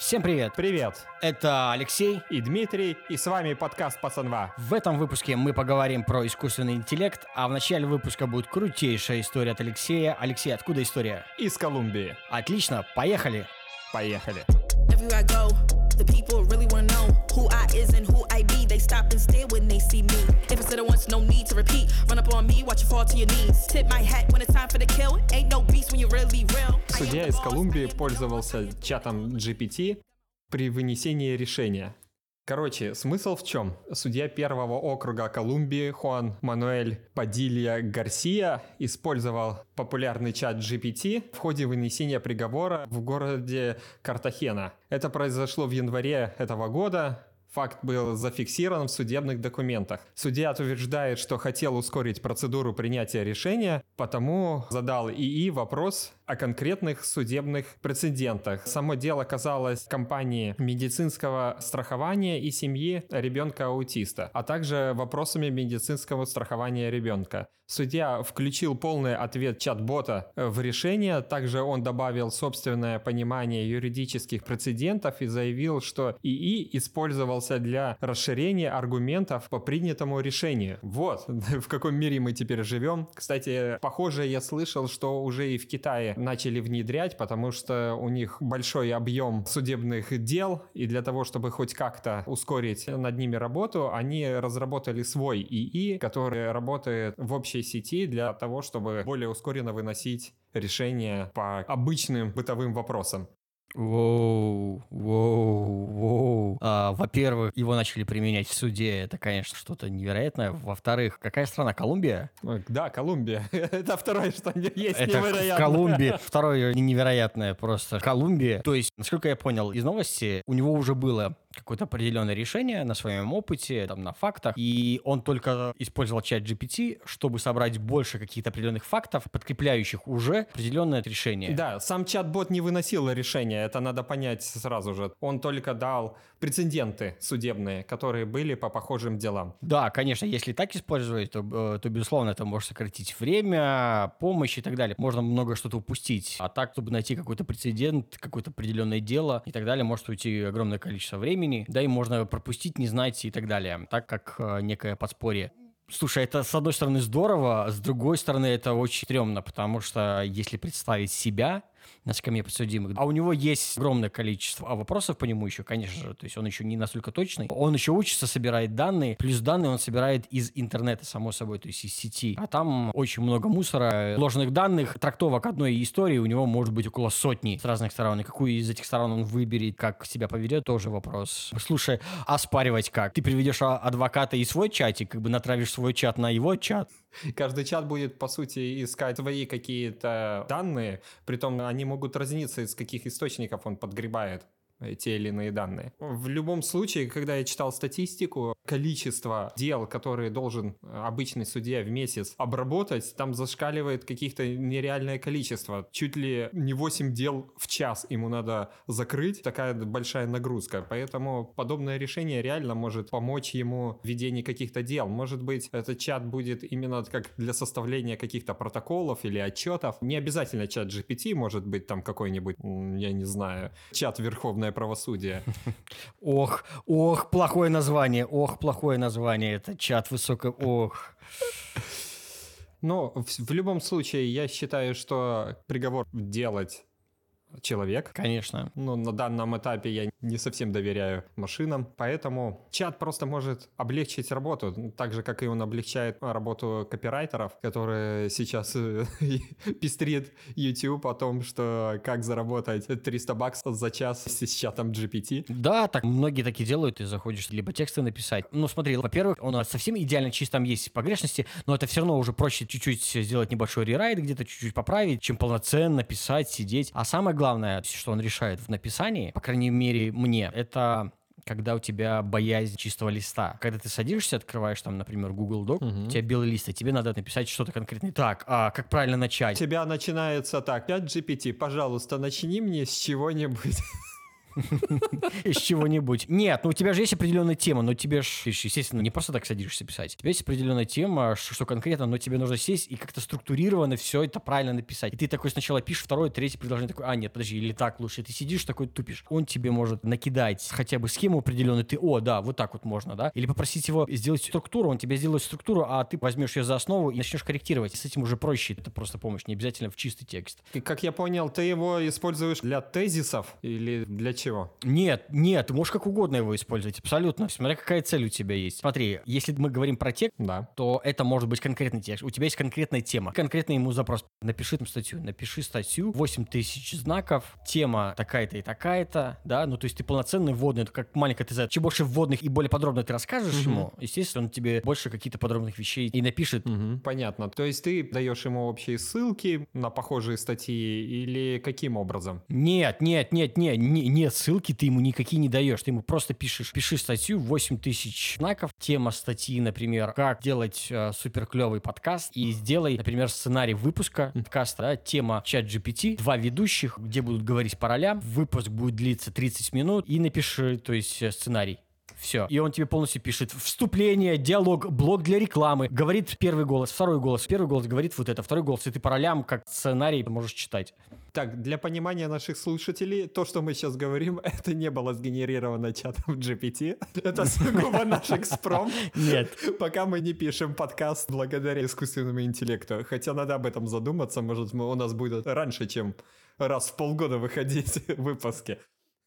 Всем привет! Привет! Это Алексей. И Дмитрий, и с вами подкаст «Пацанва». В этом выпуске мы поговорим про искусственный интеллект, а в начале выпуска будет крутейшая история от Алексея. Алексей, откуда история? Из Колумбии. Отлично, поехали! Поехали! Everywhere I go, the people really wanna know who I is and who I be. They stop and stare when they see me. If I said it once, no need to repeat. Run up on me, watch you fall to your knees. Tip my hat when it's time for the kill. Ain't no beast when you're really real. Судья из Колумбии пользовался чатом GPT при вынесении решения. Короче, смысл в чем? Судья первого округа Колумбии Хуан Мануэль Падилья Гарсия использовал популярный чат GPT в ходе вынесения приговора в городе Картахена. Это произошло в январе этого года. Факт был зафиксирован в судебных документах. Судья утверждает, что хотел ускорить процедуру принятия решения, потому задал ИИ вопрос о конкретных судебных прецедентах. Само дело касалось компании медицинского страхования и семьи ребенка-аутиста, а также вопросами медицинского страхования ребенка. Судья включил полный ответ чат-бота в решение, также он добавил собственное понимание юридических прецедентов и заявил, что ИИ использовался для расширения аргументов по принятому решению. Вот в каком мире мы теперь живем. Кстати, похоже, я слышал, что уже и в Китае начали внедрять, потому что у них большой объем судебных дел, и для того, чтобы хоть как-то ускорить над ними работу, они разработали свой ИИ, который работает в общей сети для того, чтобы более ускоренно выносить решения по обычным бытовым вопросам. Воу, воу, воу. А, во-первых, его начали применять в суде, это, конечно, что-то невероятное. Во-вторых, какая страна? Колумбия? Да, Колумбия. Это второе, что есть Это в невероятно. Колумбии. Второе невероятное просто. Колумбия. То есть, насколько я понял из новости, у него уже было какое-то определенное решение на своем опыте, там, на фактах, и он только использовал чат GPT, чтобы собрать больше каких-то определенных фактов, подкрепляющих уже определенное решение. Да, сам чат-бот не выносил решения, это надо понять сразу же. Он только дал прецеденты судебные, которые были по похожим делам. Да, конечно, если так использовать, то, э, то безусловно, это может сократить время, помощь и так далее. Можно много что-то упустить. А так, чтобы найти какой-то прецедент, какое-то определенное дело и так далее, может уйти огромное количество времени. Да и можно пропустить, не знать и так далее. Так как э, некое подспорье. Слушай, это с одной стороны здорово, с другой стороны это очень стрёмно, потому что если представить себя на скамье подсудимых, а у него есть огромное количество а вопросов по нему еще, конечно же, то есть он еще не настолько точный, он еще учится, собирает данные, плюс данные он собирает из интернета, само собой, то есть из сети, а там очень много мусора, ложных данных, трактовок одной истории у него может быть около сотни с разных сторон, и какую из этих сторон он выберет, как себя поведет, тоже вопрос. Слушай, а спаривать как? Ты приведешь а- адвоката и свой чатик, как бы натравишь свой чат на его чат, Каждый чат будет, по сути, искать свои какие-то данные, притом они могут разниться, из каких источников он подгребает те или иные данные. В любом случае, когда я читал статистику, количество дел, которые должен э, обычный судья в месяц обработать, там зашкаливает каких-то нереальное количество. Чуть ли не 8 дел в час ему надо закрыть, такая большая нагрузка. Поэтому подобное решение реально может помочь ему в ведении каких-то дел. Может быть, этот чат будет именно как для составления каких-то протоколов или отчетов. Не обязательно чат GPT, может быть там какой-нибудь, я не знаю, чат Верховное правосудие. Ох, ох, плохое название, ох, плохое название, это чат высокого, ох. Но в, в любом случае, я считаю, что приговор делать человек. Конечно. Но на данном этапе я не совсем доверяю машинам, поэтому чат просто может облегчить работу, так же, как и он облегчает работу копирайтеров, которые сейчас э, пестрит YouTube о том, что как заработать 300 баксов за час с чатом GPT. Да, так многие такие делают, ты заходишь либо тексты написать. Ну, смотри, во-первых, он совсем идеально чист, там есть погрешности, но это все равно уже проще чуть-чуть сделать небольшой рерайт, где-то чуть-чуть поправить, чем полноценно писать, сидеть. А самое главное, что он решает в написании, по крайней мере мне, это когда у тебя боязнь чистого листа. Когда ты садишься, открываешь там, например, Google Doc, у тебя белый лист, и тебе надо написать что-то конкретное. Так, а как правильно У начать? тебя начинается так, 5 GPT, пожалуйста, начни мне с чего-нибудь. из чего-нибудь. Нет, ну у тебя же есть определенная тема, но тебе же, естественно, не просто так садишься писать. У тебя есть определенная тема, что конкретно, но тебе нужно сесть и как-то структурированно все это правильно написать. И ты такой сначала пишешь второе, третье предложение, такой, а, нет, подожди, или так лучше. Ты сидишь такой тупишь. Он тебе может накидать хотя бы схему определенную, ты, о, да, вот так вот можно, да. Или попросить его сделать структуру, он тебе сделает структуру, а ты возьмешь ее за основу и начнешь корректировать. С этим уже проще, это просто помощь, не обязательно в чистый текст. И, как я понял, ты его используешь для тезисов или для чего? Нет, нет, ты можешь как угодно его использовать, абсолютно. Смотря какая цель у тебя есть. Смотри, если мы говорим про текст, Да. то это может быть конкретный текст. У тебя есть конкретная тема. Конкретный ему запрос. Напиши там статью. Напиши статью. 8 тысяч знаков. Тема такая-то и такая-то. Да, ну то есть ты полноценный вводный. Это как маленькая ТЗ. Чем больше вводных и более подробно ты расскажешь ему, естественно, он тебе больше каких-то подробных вещей и напишет. Понятно. То есть ты даешь ему общие ссылки на похожие статьи или каким образом? Нет, нет, нет, нет, не- нет, ссылки ты ему никакие не даешь. Ты ему просто пишешь, пиши статью, 8 тысяч знаков. Тема статьи, например, как делать э, супер клевый подкаст. И сделай, например, сценарий выпуска подкаста. да, тема чат GPT, два ведущих, где будут говорить по ролям. Выпуск будет длиться 30 минут. И напиши, то есть, э, сценарий. Все. И он тебе полностью пишет вступление, диалог, блок для рекламы. Говорит первый голос, второй голос. Первый голос говорит вот это, второй голос. И ты по ролям, как сценарий, можешь читать. Так, для понимания наших слушателей, то, что мы сейчас говорим, это не было сгенерировано чатом GPT. Это сугубо наш экспром. Нет. Пока мы не пишем подкаст благодаря искусственному интеллекту. Хотя надо об этом задуматься, может, у нас будет раньше, чем раз в полгода выходить выпуски.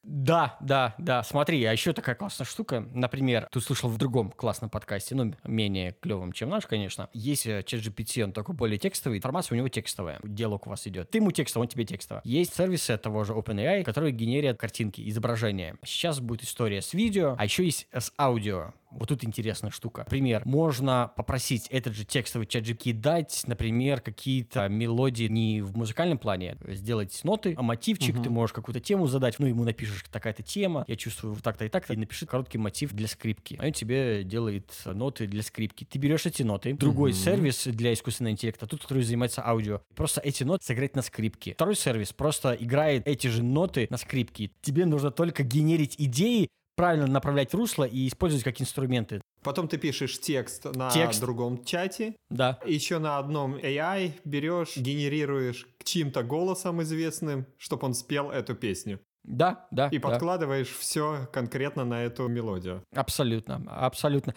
Да, да, да. Смотри, а еще такая классная штука. Например, ты слышал в другом классном подкасте, ну, менее клевом, чем наш, конечно. Есть э, чат GPT, он только более текстовый, информация у него текстовая. Диалог у вас идет. Ты ему текстовый, он тебе текстово. Есть сервисы того же OpenAI, которые генерят картинки, изображения. Сейчас будет история с видео, а еще есть с аудио. Вот тут интересная штука. Пример. Можно попросить этот же текстовый чат GPT дать, например, какие-то мелодии не в музыкальном плане, сделать ноты, а мотивчик, ты можешь какую-то тему задать, ну, ему напишешь такая-то тема, я чувствую вот так-то и так-то, и напиши короткий мотив для скрипки. Он тебе делает ноты для скрипки. Ты берешь эти ноты, другой сервис для искусственного интеллекта, тот, который занимается аудио, просто эти ноты сыграть на скрипке. Второй сервис просто играет эти же ноты на скрипке. Тебе нужно только генерить идеи, правильно направлять русло и использовать как инструменты. Потом ты пишешь текст на Текст. другом чате, Да. еще на одном AI берешь, генерируешь чьим-то голосом известным, чтобы он спел эту песню. Да, да. И да. подкладываешь все конкретно на эту мелодию. Абсолютно, абсолютно.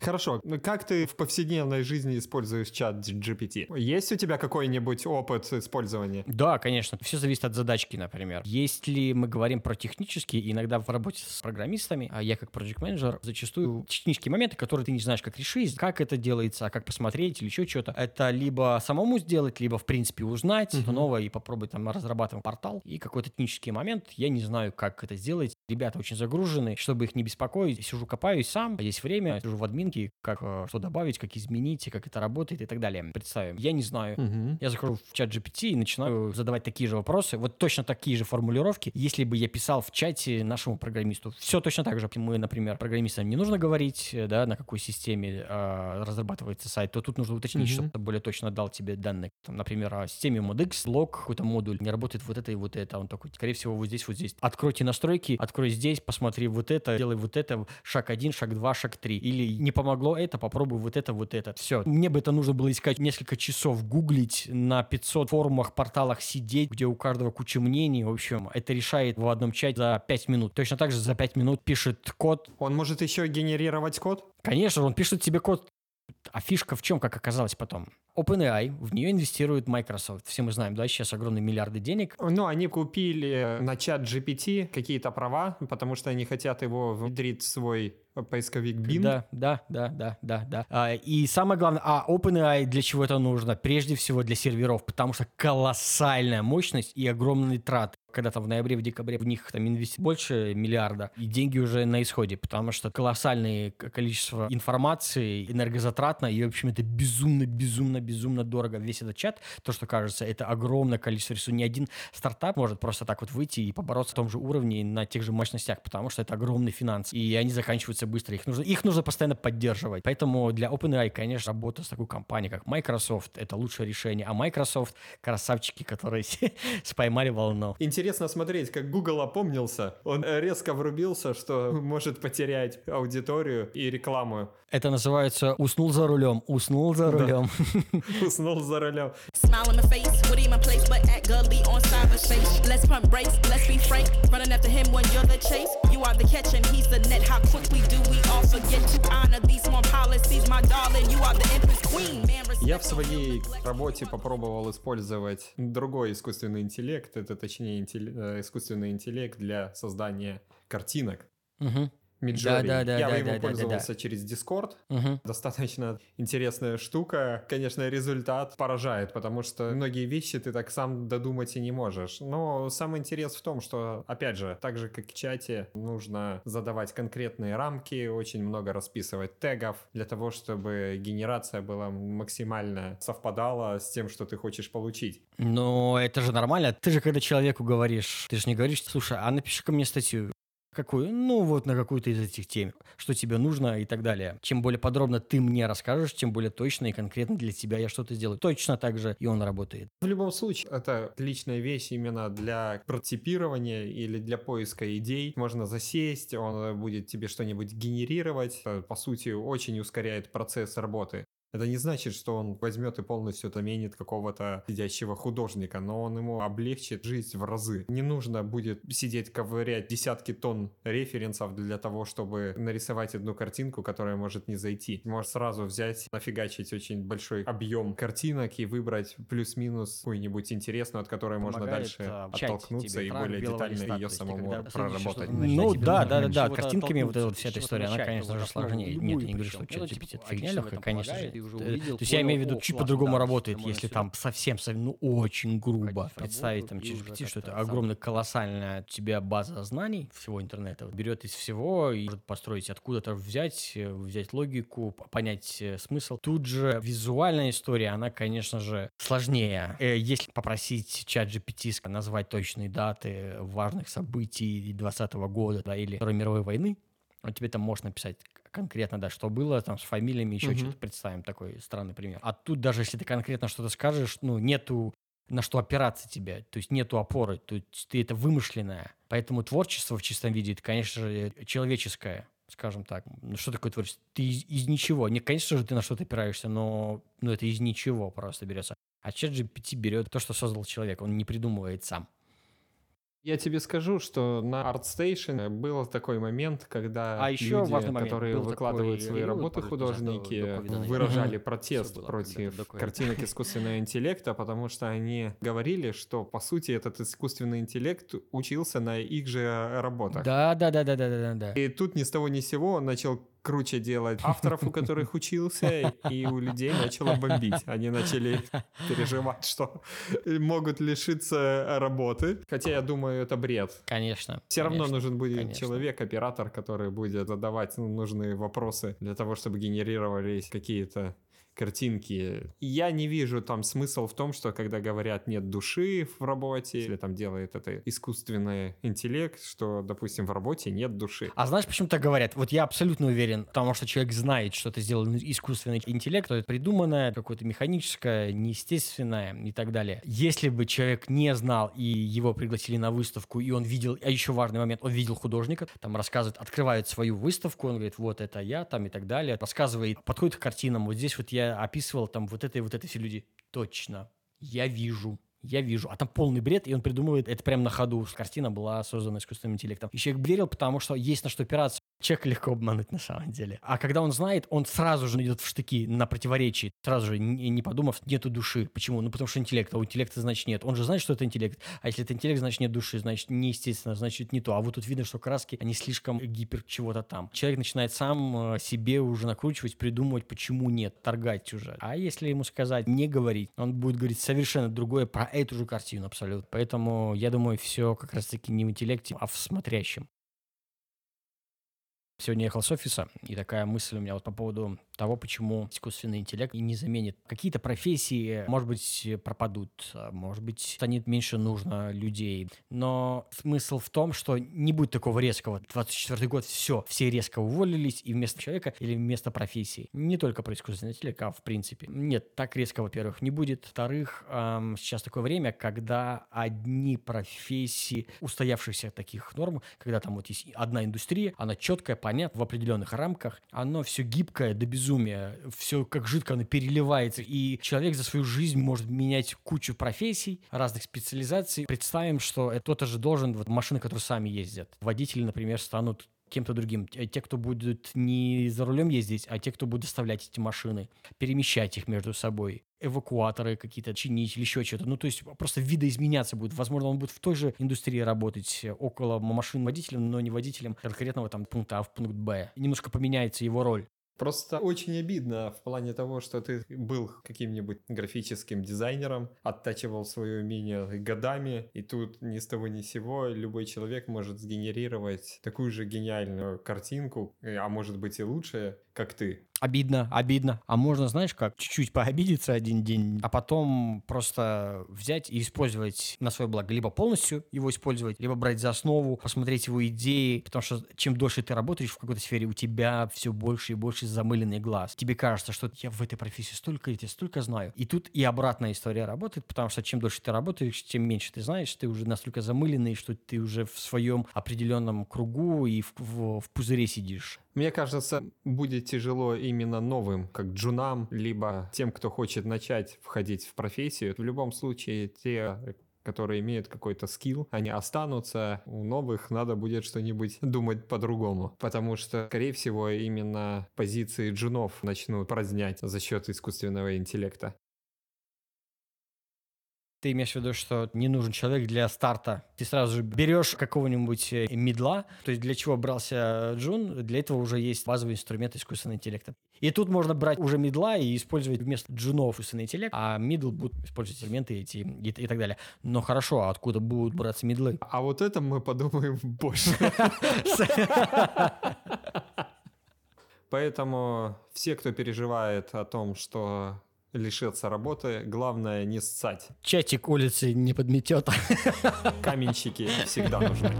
Хорошо, как ты в повседневной жизни используешь чат GPT? Есть у тебя какой-нибудь опыт использования? Да, конечно. Все зависит от задачки, например. Если мы говорим про технические, иногда в работе с программистами, а я как проект менеджер зачастую технические моменты, которые ты не знаешь, как решить, как это делается, а как посмотреть или еще что-то. Это либо самому сделать, либо в принципе узнать что новое и попробовать там разрабатывать портал. И какой-то технический момент, я не знаю, как это сделать. Ребята очень загружены, чтобы их не беспокоить. Сижу, копаюсь сам, есть время, сижу в админке, как э, что добавить, как изменить, как это работает и так далее. Представим. Я не знаю, Мгм. я захожу в чат GPT и начинаю задавать такие же вопросы, вот точно такие же формулировки, если бы я писал в чате нашему программисту. Все точно так же. Мы, например, программистам не нужно говорить, э, да, на какой системе э, разрабатывается сайт, то тут нужно уточнить, Мгм. чтобы более точно дал тебе данные. Там, например, о системе ModX, лог, какой-то модуль, не работает вот это и вот это. Он такой, скорее всего, вот здесь, вот здесь. Откройте настройки, открой здесь, посмотри вот это, делай вот это, шаг один, шаг два, шаг три. Или не помогло это, попробуй вот это, вот это. Все. Мне бы это нужно было искать несколько часов, гуглить, на 500 форумах, порталах сидеть, где у каждого куча мнений. В общем, это решает в одном чате за 5 минут. Точно так же за 5 минут пишет код. Он может еще генерировать код? Конечно, он пишет тебе код. А фишка в чем, как оказалось потом? OpenAI, в нее инвестирует Microsoft. Все мы знаем, да, сейчас огромные миллиарды денег. Ну, они купили на чат GPT какие-то права, потому что они хотят его внедрить в свой поисковик Bing. Да, да, да, да, да, да. А, и самое главное, а OpenAI для чего это нужно? Прежде всего для серверов, потому что колоссальная мощность и огромный трат. Когда там в ноябре, в декабре в них там инвестируют больше миллиарда, и деньги уже на исходе, потому что колоссальное количество информации, энергозатратно, и, в общем, это безумно, безумно, безумно дорого. Весь этот чат, то, что кажется, это огромное количество ресурсов. Ни один стартап может просто так вот выйти и побороться в том же уровне и на тех же мощностях, потому что это огромный финанс, и они заканчиваются быстро. Их нужно, их нужно постоянно поддерживать. Поэтому для OpenAI, конечно, работа с такой компанией, как Microsoft, это лучшее решение. А Microsoft — красавчики, которые споймали волну. Интересно смотреть, как Google опомнился. Он резко врубился, что может потерять аудиторию и рекламу. Это называется «уснул за рулем», «уснул за рулем». Уснул за рулем. Я в своей работе попробовал использовать другой искусственный интеллект, это точнее интелли- э, искусственный интеллект для создания картинок. Мгм. Midjourney. Да-да-да, Я да, им да, да, да, пользовался через Discord. Мгм. Достаточно интересная штука. Конечно, результат поражает, потому что многие вещи ты так сам додумать и не можешь. Но самый интерес в том, что, опять же, так же, как в чате, нужно задавать конкретные рамки, очень много расписывать тегов для того, чтобы генерация была максимально совпадала с тем, что ты хочешь получить. Но это же нормально. Ты же когда человеку говоришь, ты же не говоришь, слушай, а напиши-ка мне статью. Какую? Ну, вот на какую-то из этих тем, что тебе нужно и так далее. Чем более подробно ты мне расскажешь, тем более точно и конкретно для тебя я что-то сделаю. Точно так же и он работает. В любом случае, это отличная вещь именно для прототипирования или для поиска идей. Можно засесть, он будет тебе что-нибудь генерировать. Это, по сути, очень ускоряет процесс работы. Это не значит, что он возьмет и полностью заменит какого-то сидящего художника, но он ему облегчит жизнь в разы. Не нужно будет сидеть ковырять десятки тонн референсов для того, чтобы нарисовать одну картинку, которая может не зайти. Можешь сразу взять, нафигачить очень большой объем картинок и выбрать плюс-минус какую-нибудь интересную, от которой можно дальше а, оттолкнуться тебе и более детально ее самому проработать. Ну да, да, да, да, картинками вот эта вся эта история, она, конечно же, сложнее. Нет, я не говорю, что чат GPT это фигня легкая, конечно же. Ты уже уже увидел, То есть я имею в виду, чуть по-другому работает, если там совсем, ну, очень грубо представить там GPT, что это огромная, колоссальная у тебя база знаний всего интернета, берет из всего и может построить откуда-то взять, э, взять логику, понять э, смысл. Тут же визуальная история, она, конечно же, сложнее. Э, Если попросить чат GPT назвать точные даты важных событий 2020 года да, или Второй мировой войны, он тебе там может написать конкретно, да, что было, там, с фамилиями, еще Мгм. что-то, представим такой странный пример. А тут даже если ты конкретно что-то скажешь, ну, нету на что опираться тебе, то есть нету опоры, то есть ты это вымышленное. Поэтому творчество в чистом виде, это, конечно же, человеческое, скажем так. Ну, что такое творчество? Ты из, из ничего. Не, конечно же, ты на что-то опираешься, но ну, это из ничего просто берется. А чат GPT берет то, что создал человек, он не придумывает сам. Я тебе скажу, что на ArtStation был такой момент, когда А еще люди, момент. которые Был выкладывают свои период, работы до- художники, до выражали протест было против до картинок искусственного интеллекта, потому что они говорили, что по сути этот искусственный интеллект учился на их же работах. Да, да, да, да, да, да, да. И тут ни с того ни с сего он начал круче делать авторов, у которых учился, и у людей начало бомбить. Они начали переживать, что могут лишиться работы. Хотя я думаю, это бред. Конечно. Все равно конечно, нужен будет конечно. человек, оператор, который будет задавать ну, нужные вопросы для того, чтобы генерировались какие-то картинки. И Я не вижу там смысл в том, что когда говорят нет души в работе, или там делает это искусственный интеллект, что, допустим, в работе нет души. А знаешь, почему так говорят? Вот я абсолютно уверен, потому что человек знает, что это сделал искусственный интеллект, что это придуманное, какое-то механическое, неестественное и так далее. Если бы человек не знал, и его пригласили на выставку, и он видел, а еще важный момент, он видел художника, там рассказывает, открывает свою выставку, он говорит, вот это я, там и так далее, рассказывает, подходит к картинам, вот здесь вот я описывал там вот это и вот это, все люди, точно, я вижу, я вижу. А там полный бред, и он придумывает это прямо на ходу. Картина была создана искусственным интеллектом. И человек верил, потому что есть на что опираться. Человека легко обмануть на самом деле. А когда он знает, он сразу же идет в штыки на противоречии. Сразу же, не, не подумав, нету души. Почему? Ну, потому что интеллект, а у интеллекта, значит, нет. Он же знает, что это интеллект. А если это интеллект, значит, нет души. Значит, неестественно, значит, не то. А вот тут видно, что краски, они слишком гипер чего-то там. Человек начинает сам э, себе уже накручивать, придумывать, почему нет, торгать уже. А если ему сказать, не говорить, он будет говорить совершенно другое про эту же картину абсолютно. Поэтому я думаю, все как раз-таки не в интеллекте, а в смотрящем. Сегодня ехал с офиса, и такая мысль у меня вот по поводу того, почему искусственный интеллект не заменит какие-то профессии, может быть, пропадут, а может быть, станет меньше нужно людей. Но смысл в том, что не будет такого резкого. 24 год, все, все резко уволились, и вместо человека или вместо профессии. Не только про искусственный интеллект, а в принципе. Нет, так резко, во-первых, не будет. Во-вторых, эм, сейчас такое время, когда одни профессии устоявшихся таких норм, когда там вот есть одна индустрия, она четкая, понятна, в определенных рамках, оно все гибкое до безумия, все как жидко оно переливается, и человек за свою жизнь может менять кучу профессий, разных специализаций. Представим, что кто-то же должен, вот машины, которые сами ездят, водители, например, станут кем-то другим. Те, кто будут не за рулем ездить, а те, кто будет доставлять эти машины, перемещать их между собой эвакуаторы какие-то чинить или еще что-то. Ну, то есть просто видоизменяться будет. Возможно, он будет в той же индустрии работать, около машин водителем, но не водителем конкретного там пункта А в пункт Б. Немножко поменяется его роль. Просто очень обидно в плане того, что ты был каким-нибудь графическим дизайнером, оттачивал свое умение годами, и тут ни с того ни с сего любой человек может сгенерировать такую же гениальную картинку, а может быть и лучше, как ты. Обидно, обидно. А можно, знаешь, как чуть-чуть пообидеться один день, а потом просто взять и использовать на свое благо. Либо полностью его использовать, либо брать за основу, посмотреть его идеи. Потому что чем дольше ты работаешь в какой-то сфере, у тебя все больше и больше замыленный глаз. Тебе кажется, что я в этой профессии столько я столько знаю. И тут и обратная история работает, потому что чем дольше ты работаешь, тем меньше ты знаешь, ты уже настолько замыленный, что ты уже в своем определенном кругу и в, в, в пузыре сидишь. Мне кажется, будет тяжело именно новым, как джунам, либо тем, кто хочет начать входить в профессию. В любом случае, те которые имеют какой-то скилл, они останутся. У новых надо будет что-нибудь думать по-другому. Потому что, скорее всего, именно позиции джунов начнут празднять за счет искусственного интеллекта. Ты имеешь в виду, что не нужен человек для старта. Ты сразу же берешь какого-нибудь э, медла. То есть для чего брался Джун? Для этого уже есть базовый инструмент искусственного интеллекта. И тут можно брать уже медла и использовать вместо джунов искусственный интеллект, а мидл будут использовать инструменты эти и, и так далее. Но хорошо, а откуда будут браться медлы? А вот это мы подумаем больше. Поэтому все, кто переживает о том, что лишиться работы, главное не ссать. Чатик улицы не подметет. Каменщики всегда нужны.